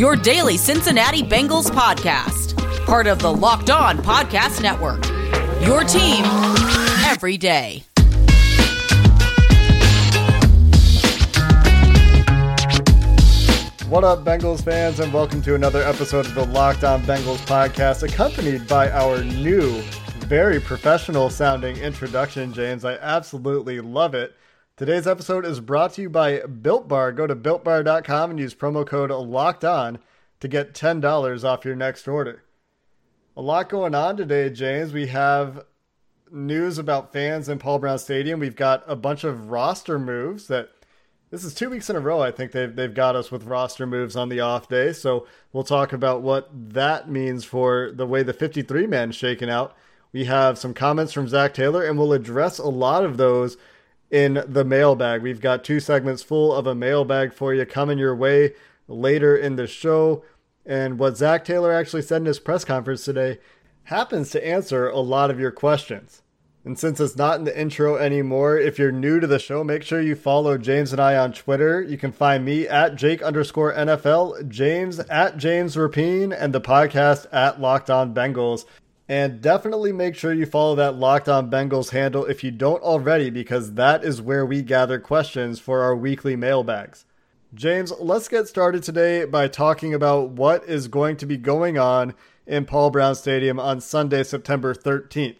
your daily Cincinnati Bengals podcast, part of the Locked On Podcast Network. Your team every day. What up, Bengals fans, and welcome to another episode of the Locked On Bengals podcast, accompanied by our new, very professional sounding introduction, James. I absolutely love it. Today's episode is brought to you by Built Bar. Go to builtbar.com and use promo code Locked On to get $10 off your next order. A lot going on today, James. We have news about fans in Paul Brown Stadium. We've got a bunch of roster moves that this is two weeks in a row. I think they've they've got us with roster moves on the off day. So we'll talk about what that means for the way the 53 man shaken out. We have some comments from Zac Taylor, and we'll address a lot of those in the mailbag. We've got two segments full of a mailbag for you coming your way later in the show. And what Zac Taylor actually said in his press conference today happens to answer a lot of your questions. And since it's not in the intro anymore, if you're new to the show, make sure you follow James and I on Twitter. You can find me at Jake underscore NFL, James at James Rapien, and the podcast at Locked On Bengals. And definitely make sure you follow that Locked On Bengals handle if you don't already, because that is where we gather questions for our weekly mailbags. James, let's get started today by talking about what is going to be going on in Paul Brown Stadium on Sunday, September 13th.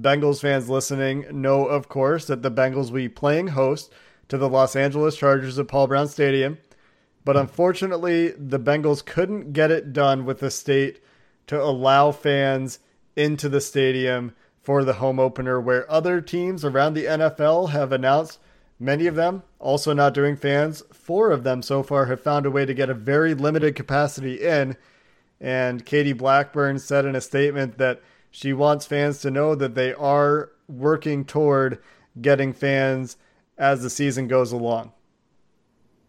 Bengals fans listening know, of course, that the Bengals will be playing host to the Los Angeles Chargers at Paul Brown Stadium. But unfortunately, the Bengals couldn't get it done with the state to allow fans into the stadium for the home opener, where other teams around the NFL have announced, many of them also not doing fans. Four of them so far have found a way to get a very limited capacity in. And Katie Blackburn said in a statement that she wants fans to know that they are working toward getting fans as the season goes along.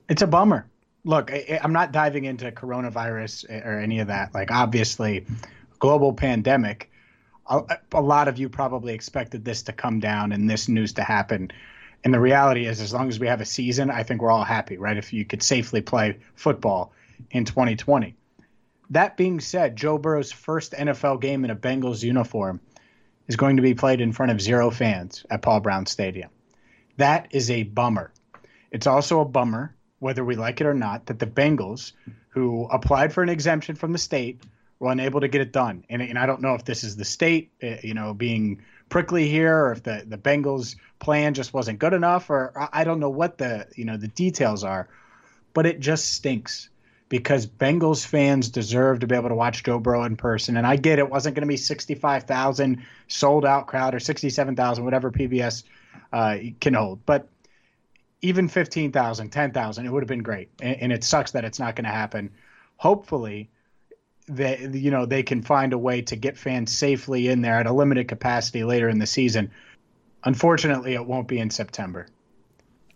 It's a bummer. Look, I, am not diving into coronavirus or any of that. Like, obviously, global pandemic. A, a lot of you probably expected this to come down and this news to happen. And the reality is, as long as we have a season, I think we're all happy, right? If you could safely play football in 2020. That being said, Joe Burrow's first NFL game in a Bengals uniform is going to be played in front of zero fans at Paul Brown Stadium. That is a bummer. It's also a bummer, whether we like it or not, that the Bengals, who applied for an exemption from the state, were unable to get it done. And, and I don't know if this is the state, uh, you know, being prickly here, or if the, the Bengals plan just wasn't good enough, or I don't know what the you know the details are, but it just stinks because Bengals fans deserve to be able to watch Joe Burrow in person. And I get it wasn't going to be 65,000 sold out crowd or 67,000, whatever PBS uh, can hold. But even 15,000, 10,000, it would have been great. And, and it sucks that it's not going to happen. Hopefully, they, you know, they can find a way to get fans safely in there at a limited capacity later in the season. Unfortunately, it won't be in September.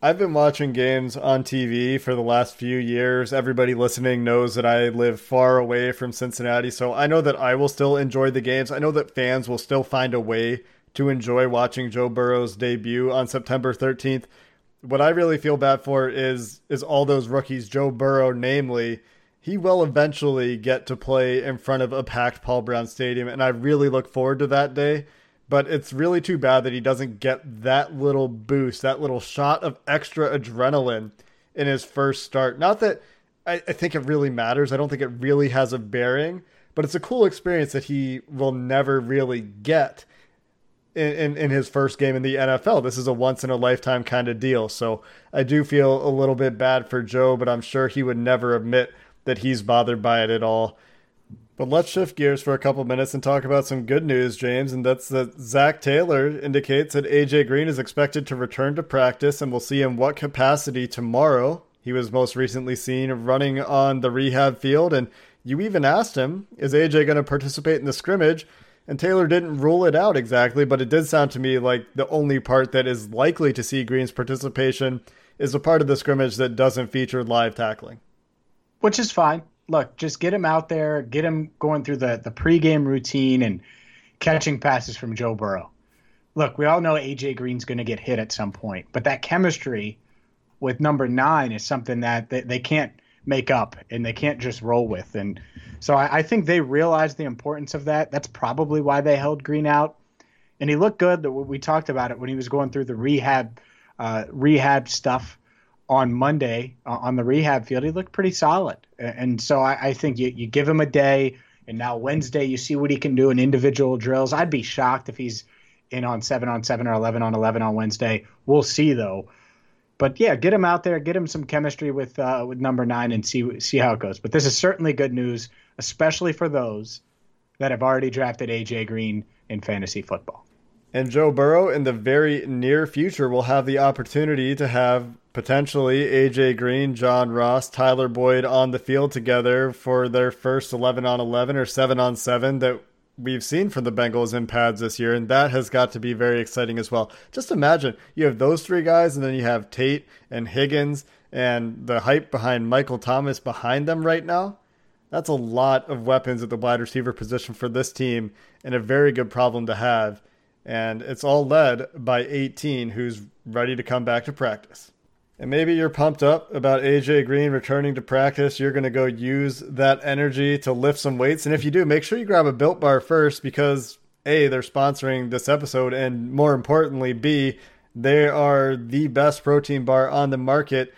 I've been watching games on TV for the last few years. Everybody listening knows that I live far away from Cincinnati, so I know that I will still enjoy the games. I know that fans will still find a way to enjoy watching Joe Burrow's debut on September 13th. What I really feel bad for is is all those rookies, Joe Burrow namely, he will eventually get to play in front of a packed Paul Brown Stadium and I really look forward to that day but it's really too bad that he doesn't get that little boost, that little shot of extra adrenaline in his first start. Not that I, I, think it really matters. I don't think it really has a bearing, but it's a cool experience that he will never really get in, in, in his first game in the NFL. This is a once in a lifetime kind of deal. So I do feel a little bit bad for Joe, but I'm sure he would never admit that he's bothered by it at all. But let's shift gears for a couple minutes and talk about some good news, James, and that's that Zac Taylor indicates that AJ Green is expected to return to practice and we'll see in what capacity tomorrow. He was most recently seen running on the rehab field and You even asked him, is AJ going to participate in the scrimmage? And Taylor didn't rule it out exactly, but it did sound to me like the only part that is likely to see Green's participation is a part of the scrimmage that doesn't feature live tackling. Which is fine. Look, just get him out there, get him going through the, the pregame routine and catching passes from Joe Burrow. Look, we all know AJ Green's going to get hit at some point, but that chemistry with number nine is something that they, they can't make up and they can't just roll with. And so I, I think they realize the importance of that. That's probably why they held Green out. And he looked good. We talked about it when he was going through the rehab uh, rehab stuff on Monday uh, on the rehab field. He looked pretty solid. And so I, I think you, you give him a day, and now Wednesday you see what he can do in individual drills. I'd be shocked if he's in on seven on seven or eleven on eleven on Wednesday. We'll see though but yeah, get him out there, get him some chemistry with uh, with number nine, and see see how it goes. But this is certainly good news, especially for those that have already drafted AJ Green in fantasy football. And Joe Burrow in the very near future will have the opportunity to have potentially AJ Green, John Ross, Tyler Boyd on the field together for their first 11 on 11 or 7 on 7 that we've seen from the Bengals in pads this year, and that has got to be very exciting as well. Just imagine you have those three guys, and then you have Tate and Higgins, and the hype behind Michael Thomas behind them right now. That's a lot of weapons at the wide receiver position for this team, and a very good problem to have. And it's all led by 18, who's ready to come back to practice. And maybe you're pumped up about AJ Green returning to practice. You're going to go use that energy to lift some weights. And if you do, make sure you grab a built bar first because A, they're sponsoring this episode. And more importantly, B, they are the best protein bar on the market.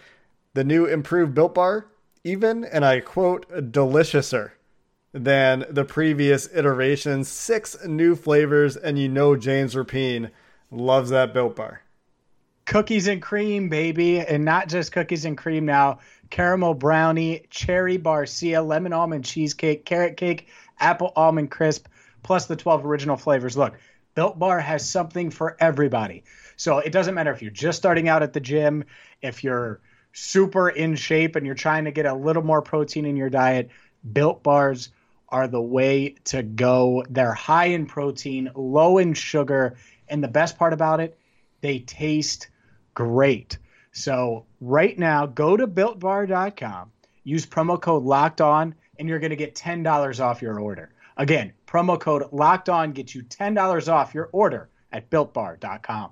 The new improved built bar, even, and I quote, deliciouser than the previous iterations. Six new flavors, and you know James Rapien loves that built bar cookies and cream, baby, and not just cookies and cream now. Caramel brownie, cherry barcia, lemon almond cheesecake, carrot cake, apple almond crisp, plus the 12 original flavors. Look, Built Bar has something for everybody. So it doesn't matter if you're just starting out at the gym, if you're super in shape and you're trying to get a little more protein in your diet, Built Bars are the way to go. They're high in protein, low in sugar, and the best part about it, they taste great. So right now, go to builtbar.com, use promo code locked on, and you're going to get $10 off your order. Again, promo code locked on gets you $10 off your order at builtbar.com.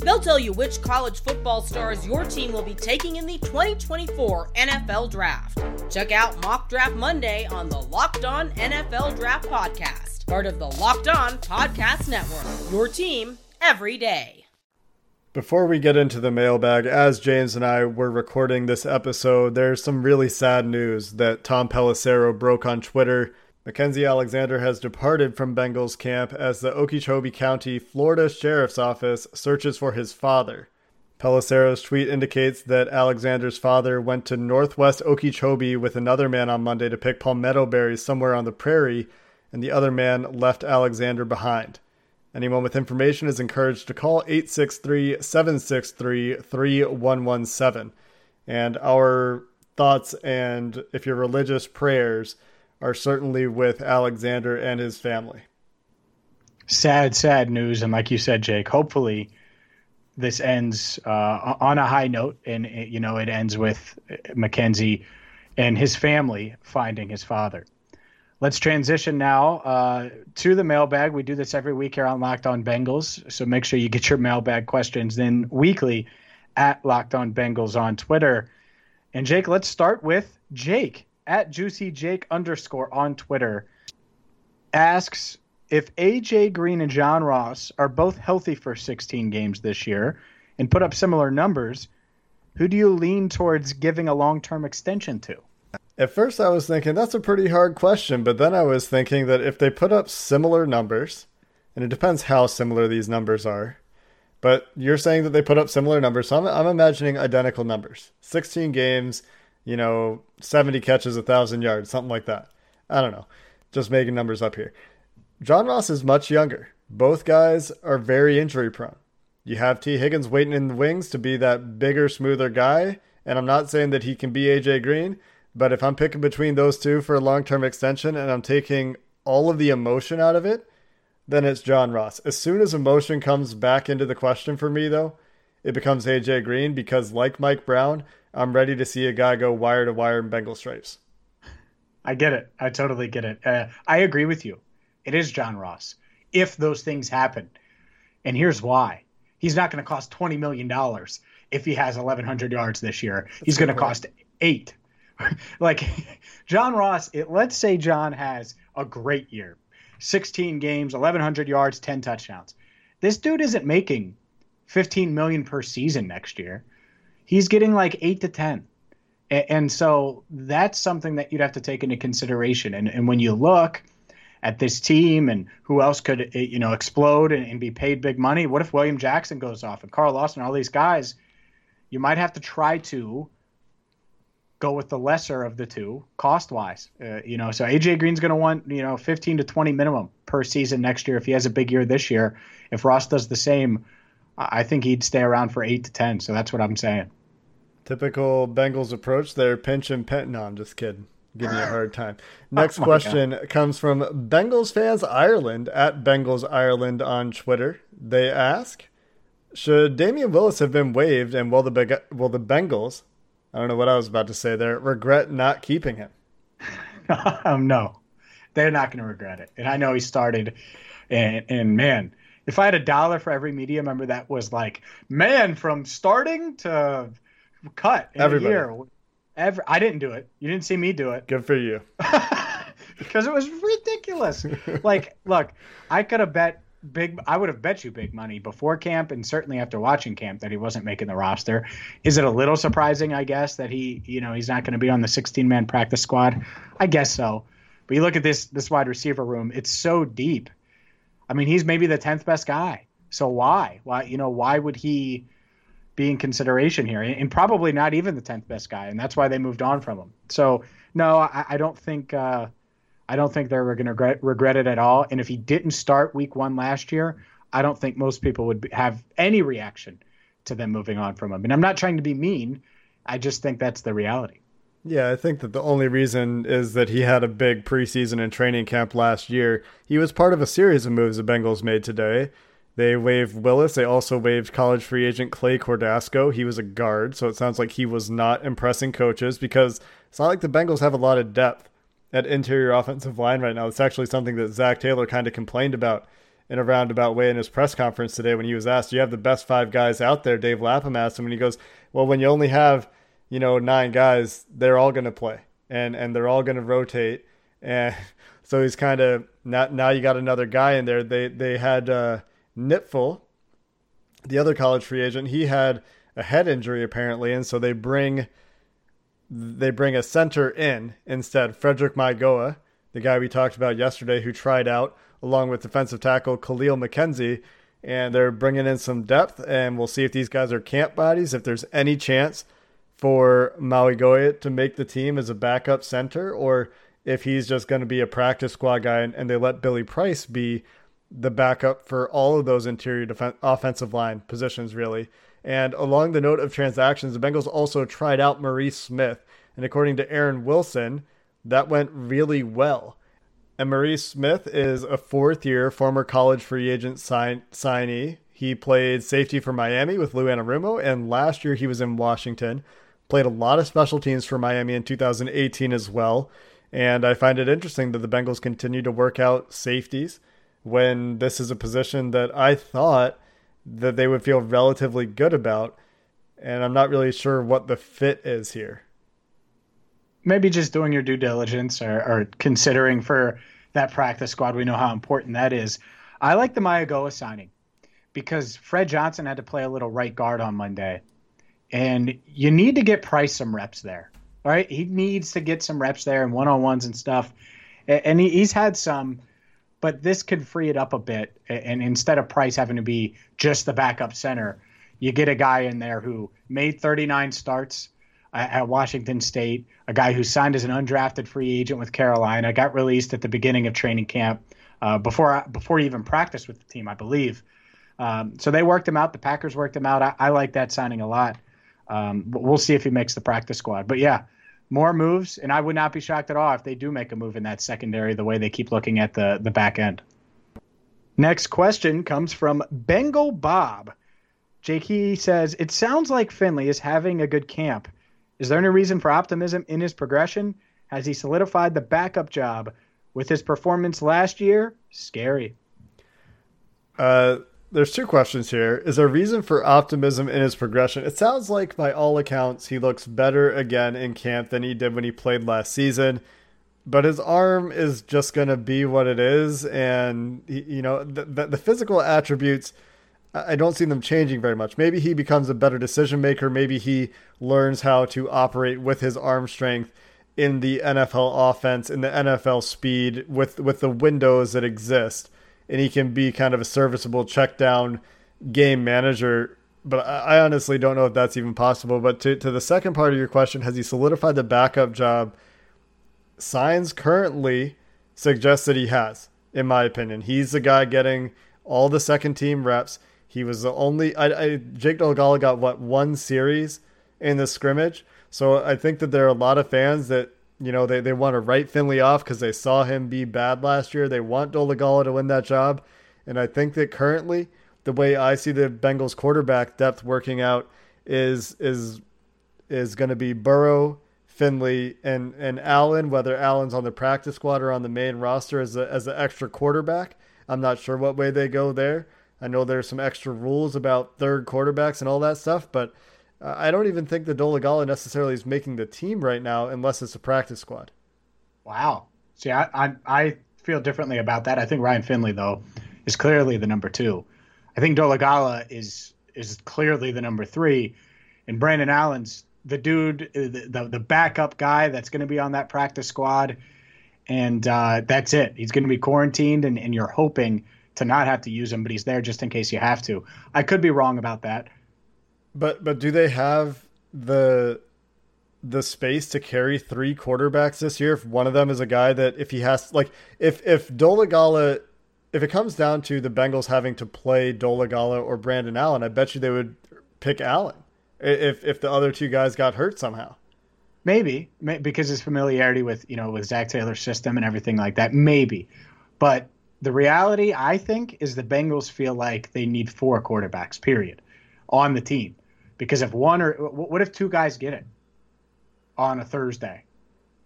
They'll tell you which college football stars your team will be taking in the 2024 NFL Draft. Check out Mock Draft Monday on the Locked On NFL Draft Podcast part of the Locked On Podcast Network. Your team every day. Before we get into the mailbag, as James and I were recording this episode, there's some really sad news that Tom Pelissero broke on Twitter. Mackenzie Alexander has departed from Bengals camp as the Okeechobee County, Florida Sheriff's Office searches for his father. Pelissero's tweet indicates that Alexander's father went to northwest Okeechobee with another man on Monday to pick palmetto berries somewhere on the prairie and the other man left Alexander behind. Anyone with information is encouraged to call 863 763 3117. And our thoughts and, if you're religious, prayers are certainly with Alexander and his family. Sad, sad news. And like you said, Jake, hopefully this ends uh, on a high note and, you know, it ends with Mackenzie and his family finding his father. Let's transition now uh, to the mailbag. We do this every week here on Locked On Bengals, so make sure you get your mailbag questions in weekly at Locked On Bengals on Twitter. And Jake, let's start with Jake at Juicy Jake underscore on Twitter. Asks if AJ Green and John Ross are both healthy for 16 games this year and put up similar numbers, who do you lean towards giving a long term extension to? At first, I was thinking that's a pretty hard question, but then I was thinking that if they put up similar numbers, and it depends how similar these numbers are, But you're saying that they put up similar numbers. So I'm, I'm imagining identical numbers 16 games, you know, 70 catches, 1,000 yards, something like that. I don't know. Just making numbers up here. John Ross is much younger. Both guys are very injury prone. You have Tee Higgins waiting in the wings to be that bigger, smoother guy. And I'm not saying that he can be AJ Green, but if I'm picking between those two for a long term extension and I'm taking all of the emotion out of it, then it's John Ross. As soon as emotion comes back into the question for me, though, it becomes AJ Green because, like Mike Brown, I'm ready to see a guy go wire to wire in Bengal stripes. I get it. I totally get it. Uh, I agree with you. It is John Ross. If those things happen, and here's why: he's not going to cost twenty million dollars if he has 1,100 yards this year. That's he's going to cost eight. like John Ross, it, let's say John has a great year 16 games, 1,100 yards, 10 touchdowns. This dude isn't making 15 million per season next year. He's getting like eight to 10. And so that's something that you'd have to take into consideration. And, and when you look at this team and who else could, you know, explode and, and be paid big money, what if William Jackson goes off and Carl Lawson, all these guys, you might have to try to go with the lesser of the two cost wise. Uh, you know, so AJ Green's going to want, you know, 15 to 20 minimum per season next year if he has a big year this year. If Ross does the same, I think he'd stay around for 8 to 10. So that's what I'm saying. Typical Bengals approach there. Pinch and pin. No, I'm just kidding. Give me a hard time. Next oh question God. comes from Bengals fans Ireland at Bengals Ireland on Twitter. They ask, should Damion Willis have been waived, and will the will the Bengals I don't know what I was about to say there. Regret not keeping him. um, no, they're not going to regret it. And I know he started, and, and man, if I had a dollar for every media member that was like, man, from starting to cut a year, every, I didn't do it. You didn't see me do it. Good for you. because it was ridiculous. like, look, I could have bet big I would have bet you big money before camp and certainly after watching camp that he wasn't making the roster. Is it a little surprising, I guess, that he, you know, he's not going to be on the 16 man practice squad? I guess so. But you look at this this wide receiver room, it's so deep. I mean, he's maybe the 10th best guy. So why? Why, you know, why would he be in consideration here? And probably not even the 10th best guy, and that's why they moved on from him. So, no, I, I don't think uh I don't think they're going to regret, regret it at all. And if he didn't start week one last year, I don't think most people would have any reaction to them moving on from him. And I'm not trying to be mean. I just think that's the reality. Yeah, I think that the only reason is that he had a big preseason and training camp last year. He was part of a series of moves the Bengals made today. They waived Willis. They also waived college free agent Clay Cordasco. He was a guard, so it sounds like he was not impressing coaches because it's not like the Bengals have a lot of depth at interior offensive line right now. It's actually something that Zac Taylor kind of complained about in a roundabout way in his press conference today when he was asked, "You have the best five guys out there." Dave Lapham asked him, and he goes, "Well, when you only have you know nine guys, they're all going to play, and and they're all going to rotate." And so he's kind of now now you got another guy in there. They they had uh, Knipfel, the other college free agent. He had a head injury apparently, and so they bring they bring a center in instead. Frederick Mauigoa, the guy we talked about yesterday, who tried out along with defensive tackle Khalil McKenzie, and they're bringing in some depth. And we'll see if these guys are camp bodies. If there's any chance for Mauigoa to make the team as a backup center, or if he's just going to be a practice squad guy, and, and they let Billy Price be the backup for all of those interior defense, offensive line positions, really. And along the note of transactions, the Bengals also tried out Maurice Smith. And according to Aaron Wilson, that went really well. And Maurice Smith is a fourth year former college free agent sign- signee. He played safety for Miami with Lou Anarumo, and last year he was in Washington. Played a lot of special teams for Miami in 2018 as well. And I find it interesting that the Bengals continue to work out safeties when this is a position that I thought that they would feel relatively good about. And I'm not really sure what the fit is here. Maybe just doing your due diligence or, or considering for that practice squad. We know how important that is. I like the Mauigoa signing because Fred Johnson had to play a little right guard on Monday. And you need to get Price some reps there. right? He needs to get some reps there and one on ones and stuff. And he's had some but this could free it up a bit. And instead of Price having to be just the backup center, you get a guy in there who made 39 starts at Washington State, a guy who signed as an undrafted free agent with Carolina, got released at the beginning of training camp uh, before before he even practiced with the team, I believe. Um, so they worked him out. The Packers worked him out. I, I like that signing a lot. Um, but we'll see if he makes the practice squad. But yeah, more moves, and I would not be shocked at all if they do make a move in that secondary the way they keep looking at the the back end. Next question comes from Bengal Bob. Jake says, It sounds like Finley is having a good camp. Is there any reason for optimism in his progression? Has he solidified the backup job with his performance last year? Scary. Uh, there's two questions here. Is there reason for optimism in his progression? It sounds like, by all accounts, he looks better again in camp than he did when he played last season. But his arm is just going to be what it is, and he, you know the, the, the physical attributes. I don't see them changing very much. Maybe he becomes a better decision maker. Maybe he learns how to operate with his arm strength in the NFL offense, in the NFL speed, with with the windows that exist and he can be kind of a serviceable check down game manager. But I honestly don't know if that's even possible. But to, to the second part of your question, has he solidified the backup job? Signs currently suggest that he has, in my opinion. He's the guy getting all the second team reps. He was the only. I, I, Jake Dolegala got what one series in the scrimmage. So I think that there are a lot of fans that you know, they, they want to write Finley off because they saw him be bad last year. They want Dolegala to win that job. And I think that currently, the way I see the Bengals quarterback depth working out is is is going to be Burrow, Finley, and and Allen. Whether Allen's on the practice squad or on the main roster as a, as an extra quarterback, I'm not sure what way they go there. I know there's some extra rules about third quarterbacks and all that stuff, but uh, I don't even think the Dolegala necessarily is making the team right now unless it's a practice squad. Wow. See, I, I, I feel differently about that. I think Ryan Finley though is clearly the number two. I think Dolegala is is clearly the number three, and Brandon Allen's the dude, uh, the the, the backup guy that's going to be on that practice squad, and uh, that's it. He's going to be quarantined, and, and you're hoping to not have to use him, but he's there just in case you have to. I could be wrong about that. But but do they have the the space to carry three quarterbacks this year? If one of them is a guy that if he has like if if Dolegala if it comes down to the Bengals having to play Dolegala or Brandon Allen, I bet you they would pick Allen if if the other two guys got hurt somehow. Maybe because his familiarity with you know with Zac Taylor's system and everything like that. Maybe, but the reality I think is the Bengals feel like they need four quarterbacks. Period, on the team. Because if one or what if two guys get it on a Thursday?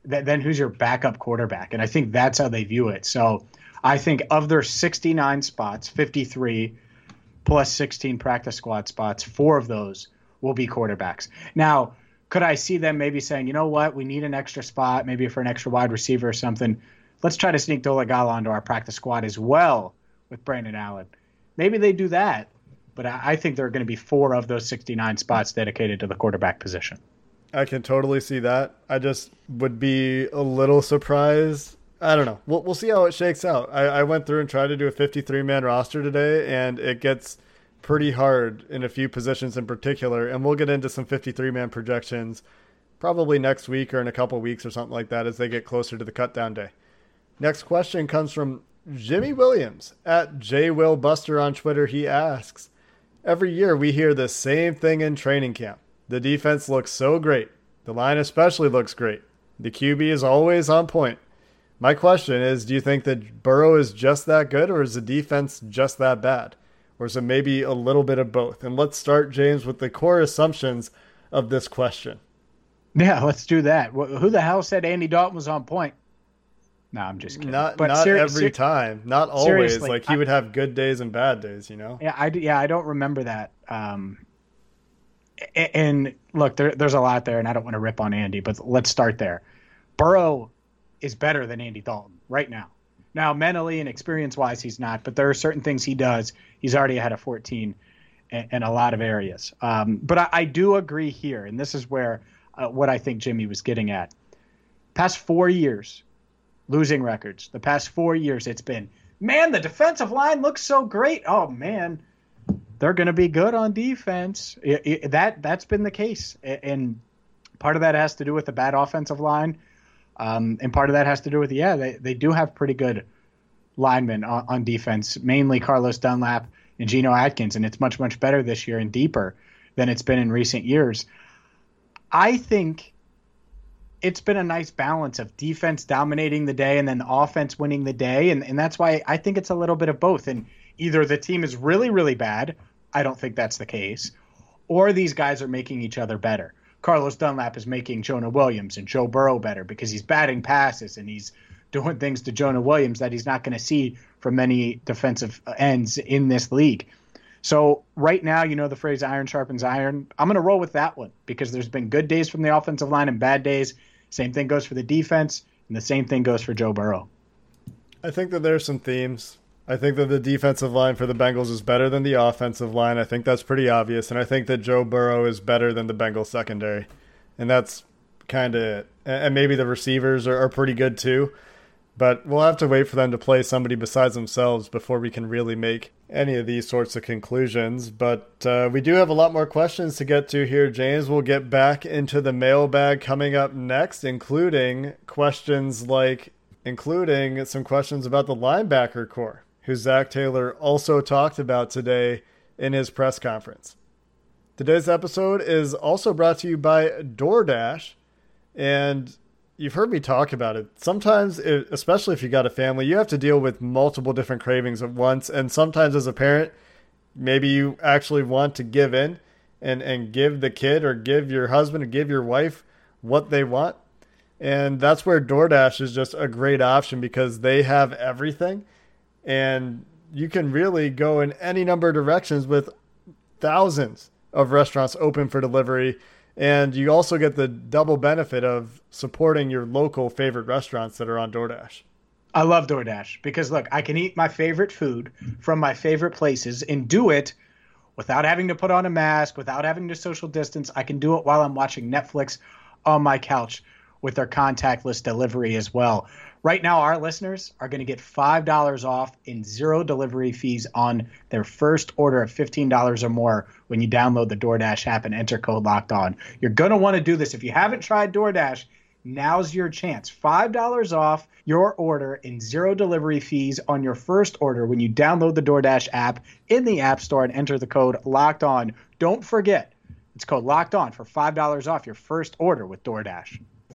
Then who's your backup quarterback? And I think that's how they view it. So I think of their 69 spots, 53 plus 16 practice squad spots, four of those will be quarterbacks. Now, could I see them maybe saying, you know what, we need an extra spot, maybe for an extra wide receiver or something. Let's try to sneak Dolegala onto our practice squad as well with Brandon Allen. Maybe they do that, but I think there are going to be four of those 69 spots dedicated to the quarterback position. I can totally see that. I just would be a little surprised. I don't know. We'll, we'll see how it shakes out. I, I went through and tried to do a 53 man roster today, and it gets pretty hard in a few positions in particular. And we'll get into some 53 man projections probably next week or in a couple weeks or something like that as they get closer to the cutdown day. Next question comes from Jimmy Williams at JWillBuster on Twitter. He asks, Every year we hear the same thing in training camp. The defense looks so great. The line especially looks great. The QB is always on point. My question is do you think that Burrow is just that good, or is the defense just that bad? Or is it maybe a little bit of both? And let's start, James, with the core assumptions of this question. Yeah, let's do that. Who the hell said Andy Dalton was on point? No, I'm just kidding. Not but not ser- every ser- time, not always. Like he I, would have good days and bad days, you know. Yeah, I yeah I don't remember that. Um, and look, there, there's a lot there, and I don't want to rip on Andy, but let's start there. Burrow is better than Andy Dalton right now. Now, mentally and experience wise, he's not, but there are certain things he does. He's already ahead of 14 in, in a lot of areas. Um, but I, I, do agree here, and this is where uh, what I think Jimmy was getting at. Past four years, losing records. The past four years, it's been man, the defensive line looks so great. Oh man, they're going to be good on defense. It, it, that that's been the case, and part of that has to do with the bad offensive line, um, and part of that has to do with yeah, they they do have pretty good linemen on, on defense, mainly Carlos Dunlap and Geno Atkins, and it's much much better this year and deeper than it's been in recent years. I think it's been a nice balance of defense dominating the day and then the offense winning the day. And, and that's why I think it's a little bit of both. And either the team is really, really bad. I don't think that's the case. Or these guys are making each other better. Carlos Dunlap is making Jonah Williams and Joe Burrow better because he's batting passes and he's doing things to Jonah Williams that he's not going to see from many defensive ends in this league. So right now, you know the phrase iron sharpens iron. I'm going to roll with that one because there's been good days from the offensive line and bad days. Same thing goes for the defense, and the same thing goes for Joe Burrow. I think that there's some themes. I think that the defensive line for the Bengals is better than the offensive line. I think that's pretty obvious. And I think that Joe Burrow is better than the Bengals secondary. And that's kind of it. And maybe the receivers are, are pretty good too. But we'll have to wait for them to play somebody besides themselves before we can really make any of these sorts of conclusions. But uh, we do have a lot more questions to get to here, James. We'll get back into the mailbag coming up next, including questions like, including some questions about the linebacker corps, who Zac Taylor also talked about today in his press conference. Today's episode is also brought to you by DoorDash. And you've heard me talk about it. Sometimes, it, especially if you got a family, you have to deal with multiple different cravings at once. And sometimes, as a parent, maybe you actually want to give in and and give the kid or give your husband or give your wife what they want. And that's where DoorDash is just a great option because they have everything, and you can really go in any number of directions with thousands of restaurants open for delivery and you also get the double benefit of supporting your local favorite restaurants that are on DoorDash. I love DoorDash because look, I can eat my favorite food from my favorite places and do it without having to put on a mask, without having to social distance. I can do it while I'm watching Netflix on my couch with their contactless delivery as well. Right now, our listeners are going to get $5 off and zero delivery fees on their first order of $15 or more when you download the DoorDash app and enter code locked on. You're going to want to do this. If you haven't tried DoorDash, now's your chance. $5 off your order and zero delivery fees on your first order when you download the DoorDash app in the App Store and enter the code locked on. Don't forget, it's code locked on for $5 off your first order with DoorDash.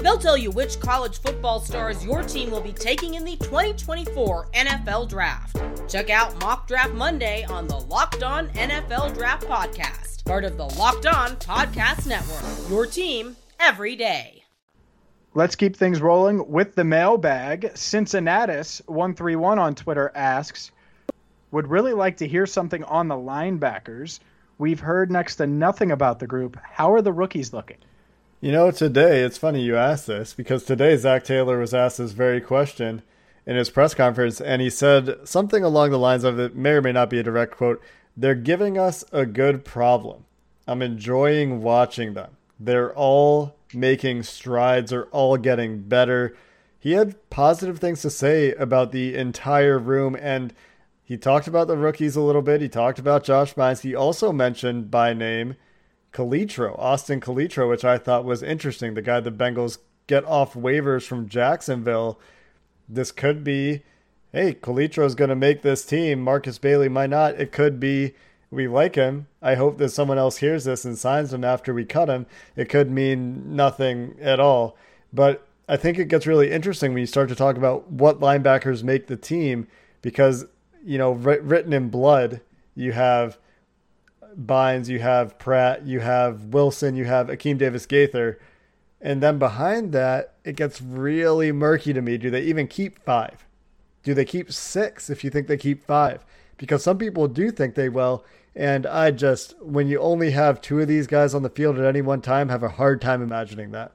They'll tell you which college football stars your team will be taking in the 2024 NFL Draft. Check out Mock Draft Monday on the Locked On NFL Draft Podcast, part of the Locked On Podcast Network. Your team every day. Let's keep things rolling with the mailbag. Cincinnatus131 on Twitter asks, would really like to hear something on the linebackers. We've heard next to nothing about the group. How are the rookies looking? You know, today, it's funny you asked this because today Zac Taylor was asked this very question in his press conference, and he said something along the lines of it may or may not be a direct quote. They're giving us a good problem. I'm enjoying watching them. They're all making strides, they're all getting better. He had positive things to say about the entire room, and he talked about the rookies a little bit. He talked about Josh Bynes. He also mentioned by name Calitro, Austin Calitro, which I thought was interesting. The guy the Bengals get off waivers from Jacksonville. This could be, hey, Calitro is going to make this team. Markus Bailey might not. It could be we like him. I hope that someone else hears this and signs him after we cut him. It could mean nothing at all. But I think it gets really interesting when you start to talk about what linebackers make the team because, you know, written in blood, you have – Bynes, you have Pratt, you have Wilson, you have Akeem Davis Gaither. And then behind that, it gets really murky to me. Do they even keep five? Do they keep six if you think they keep five? Because some people do think they will. And I just, when you only have two of these guys on the field at any one time, have a hard time imagining that.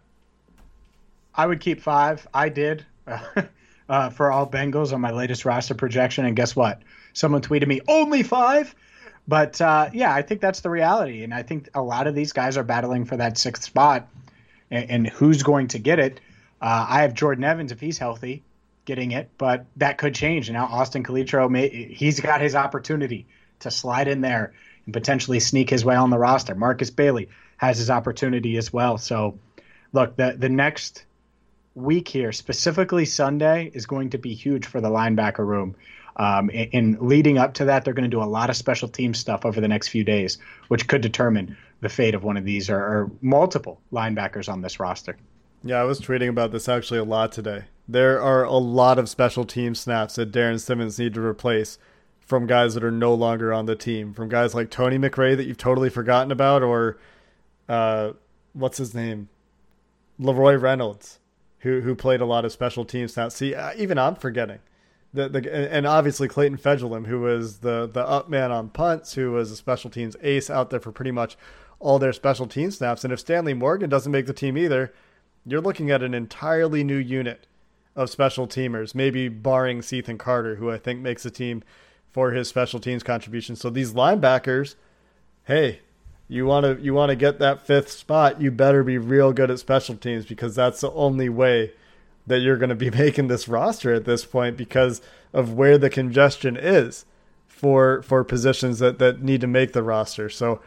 I would keep five. I did uh, for all Bengals on my latest roster projection. And guess what? Someone tweeted me, only five. But uh, yeah, I think that's the reality. And I think a lot of these guys are battling for that sixth spot. And, and who's going to get it? Uh, I have Jordan Evans if he's healthy getting it, but that could change. Now Austin Calitro, may, he's got his opportunity to slide in there and potentially sneak his way on the roster. Markus Bailey has his opportunity as well. So, look, the the next week here, specifically Sunday, is going to be huge for the linebacker room. Um, in, leading up to that, they're going to do a lot of special team stuff over the next few days, which could determine the fate of one of these or, or multiple linebackers on this roster. Yeah, I was tweeting about this actually a lot today. There are a lot of special team snaps that Darrin Simmons need to replace from guys that are no longer on the team, from guys like Tony McRae that you've totally forgotten about, or uh, what's his name, Leroy Reynolds who who played a lot of special teams now. See, uh, even I'm forgetting. The, the, and obviously Clayton Fejedelem, who was the the up man on punts, who was a special teams ace out there for pretty much all their special team snaps. And if Stanley Morgan doesn't make the team either, you're looking at an entirely new unit of special teamers, maybe barring Cethan Carter, who I think makes the team for his special teams contribution. So these linebackers, hey, you want to you want to get that fifth spot, you better be real good at special teams because that's the only way that you're going to be making this roster at this point because of where the congestion is for for positions that that need to make the roster. So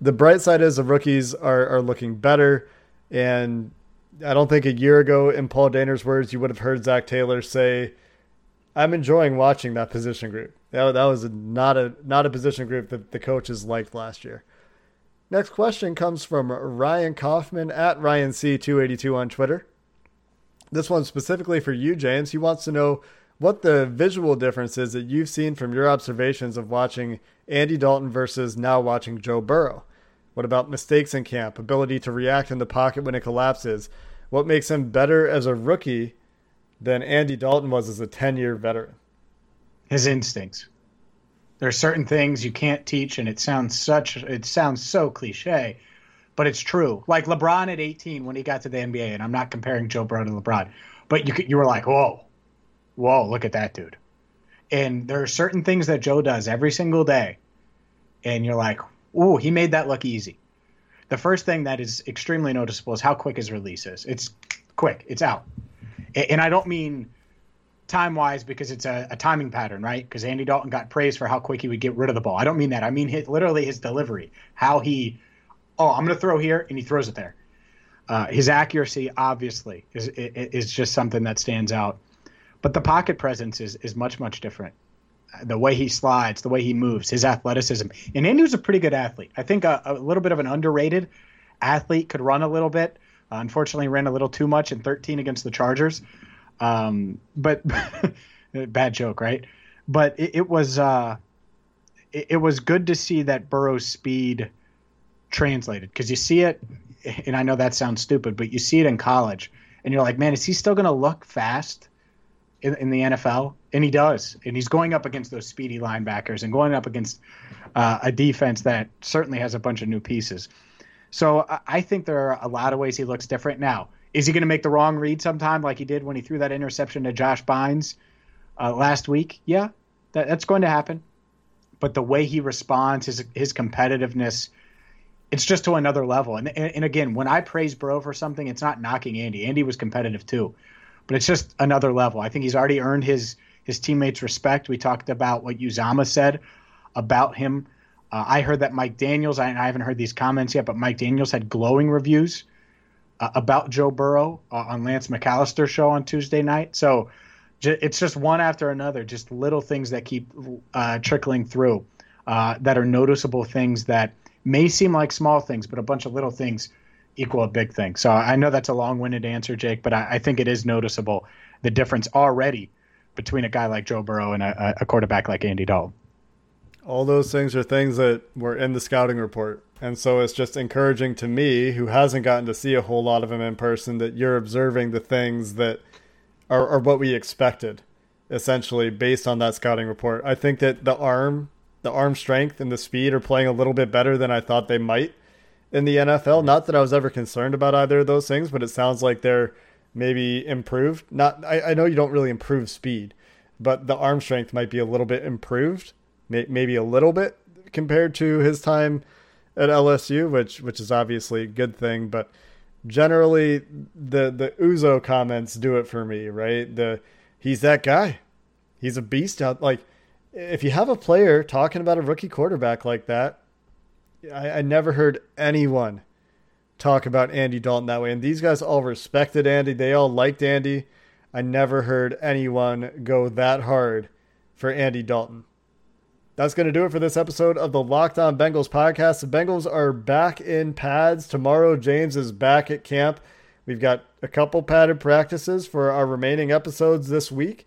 the bright side is the rookies are are looking better and I don't think a year ago in Paul Dehner's words you would have heard Zac Taylor say I'm enjoying watching that position group. That, that was not a not a position group that the coaches liked last year. Next question comes from Ryan Kaufman at RyanC282 on Twitter. This one specifically for you, James. He wants to know what the visual difference is that you've seen from your observations of watching Andy Dalton versus now watching Joe Burrow. What about mistakes in camp, ability to react in the pocket when it collapses? What makes him better as a rookie than Andy Dalton was as a 10 year veteran? His instincts. There are certain things you can't teach, and it sounds such it sounds so cliche, but it's true. Like LeBron at 18 when he got to the NBA, and I'm not comparing Joe Burrow to LeBron, but you you were like, whoa, whoa, look at that dude. And there are certain things that Joe does every single day, and you're like, ooh, he made that look easy. The first thing that is extremely noticeable is how quick his release is. It's quick. It's out. And I don't mean time wise because it's a, a, timing pattern, right? Because Andy Dalton got praised for how quick he would get rid of the ball. I don't mean that. I mean his, literally his delivery, how he, oh, I'm going to throw here, and he throws it there. Uh, his accuracy, obviously, is is just something that stands out. But the pocket presence is is much much different. The way he slides, the way he moves, his athleticism, and Andy was a pretty good athlete. I think a, a little bit of an underrated athlete could run a little bit. Uh, unfortunately, ran a little too much in 13 against the Chargers. Um, but bad joke, right? But it, it was uh, it, it, was good to see that Burrow's speed translated because you see it, and I know that sounds stupid, but you see it in college, and you're like, man, is he still going to look fast in, in, the NFL? And he does, and he's going up against those speedy linebackers and going up against uh, a defense that certainly has a bunch of new pieces. So I think there are a lot of ways he looks different now. Is he going to make the wrong read sometime, like he did when he threw that interception to Josh Bynes uh, last week? Yeah, that, that's going to happen. But the way he responds, his his competitiveness, it's just to another level. And, and, and again, when I praise Bro for something, it's not knocking Andy. Andy was competitive too, but it's just another level. I think he's already earned his his teammates' respect. We talked about what Uzomah said about him. Uh, I heard that Mike Daniels. I, I haven't heard these comments yet, but Mike Daniels had glowing reviews uh, about Joe Burrow uh, on Lance McAllister show on Tuesday night. So j- it's just one after another, just little things that keep uh, trickling through uh, that are noticeable things that may seem like small things, but a bunch of little things equal a big thing. So I know that's a long-winded answer, Jake, but I, I think it is noticeable the difference already between a guy like Joe Burrow and a, a quarterback like Andy Dalton. All those things are things that were in the scouting report. And so it's just encouraging to me, who hasn't gotten to see a whole lot of him in person, that you're observing the things that are, are what we expected, essentially, based on that scouting report. I think that the arm, the arm strength and the speed are playing a little bit better than I thought they might in the NFL. Not that I was ever concerned about either of those things, but it sounds like they're maybe improved. Not, I, I know you don't really improve speed, but the arm strength might be a little bit improved, may, maybe a little bit compared to his time at LSU, which which is obviously a good thing. But generally, the the Uzo comments do it for me, right? The he's that guy, he's a beast out. Like if you have a player talking about a rookie quarterback like that, I, I never heard anyone talk about Andy Dalton that way. And these guys all respected Andy. They all liked Andy. I never heard anyone go that hard for Andy Dalton. That's going to do it for this episode of the Locked On Bengals podcast. The Bengals are back in pads. Tomorrow, James is back at camp. We've got a couple padded practices for our remaining episodes this week.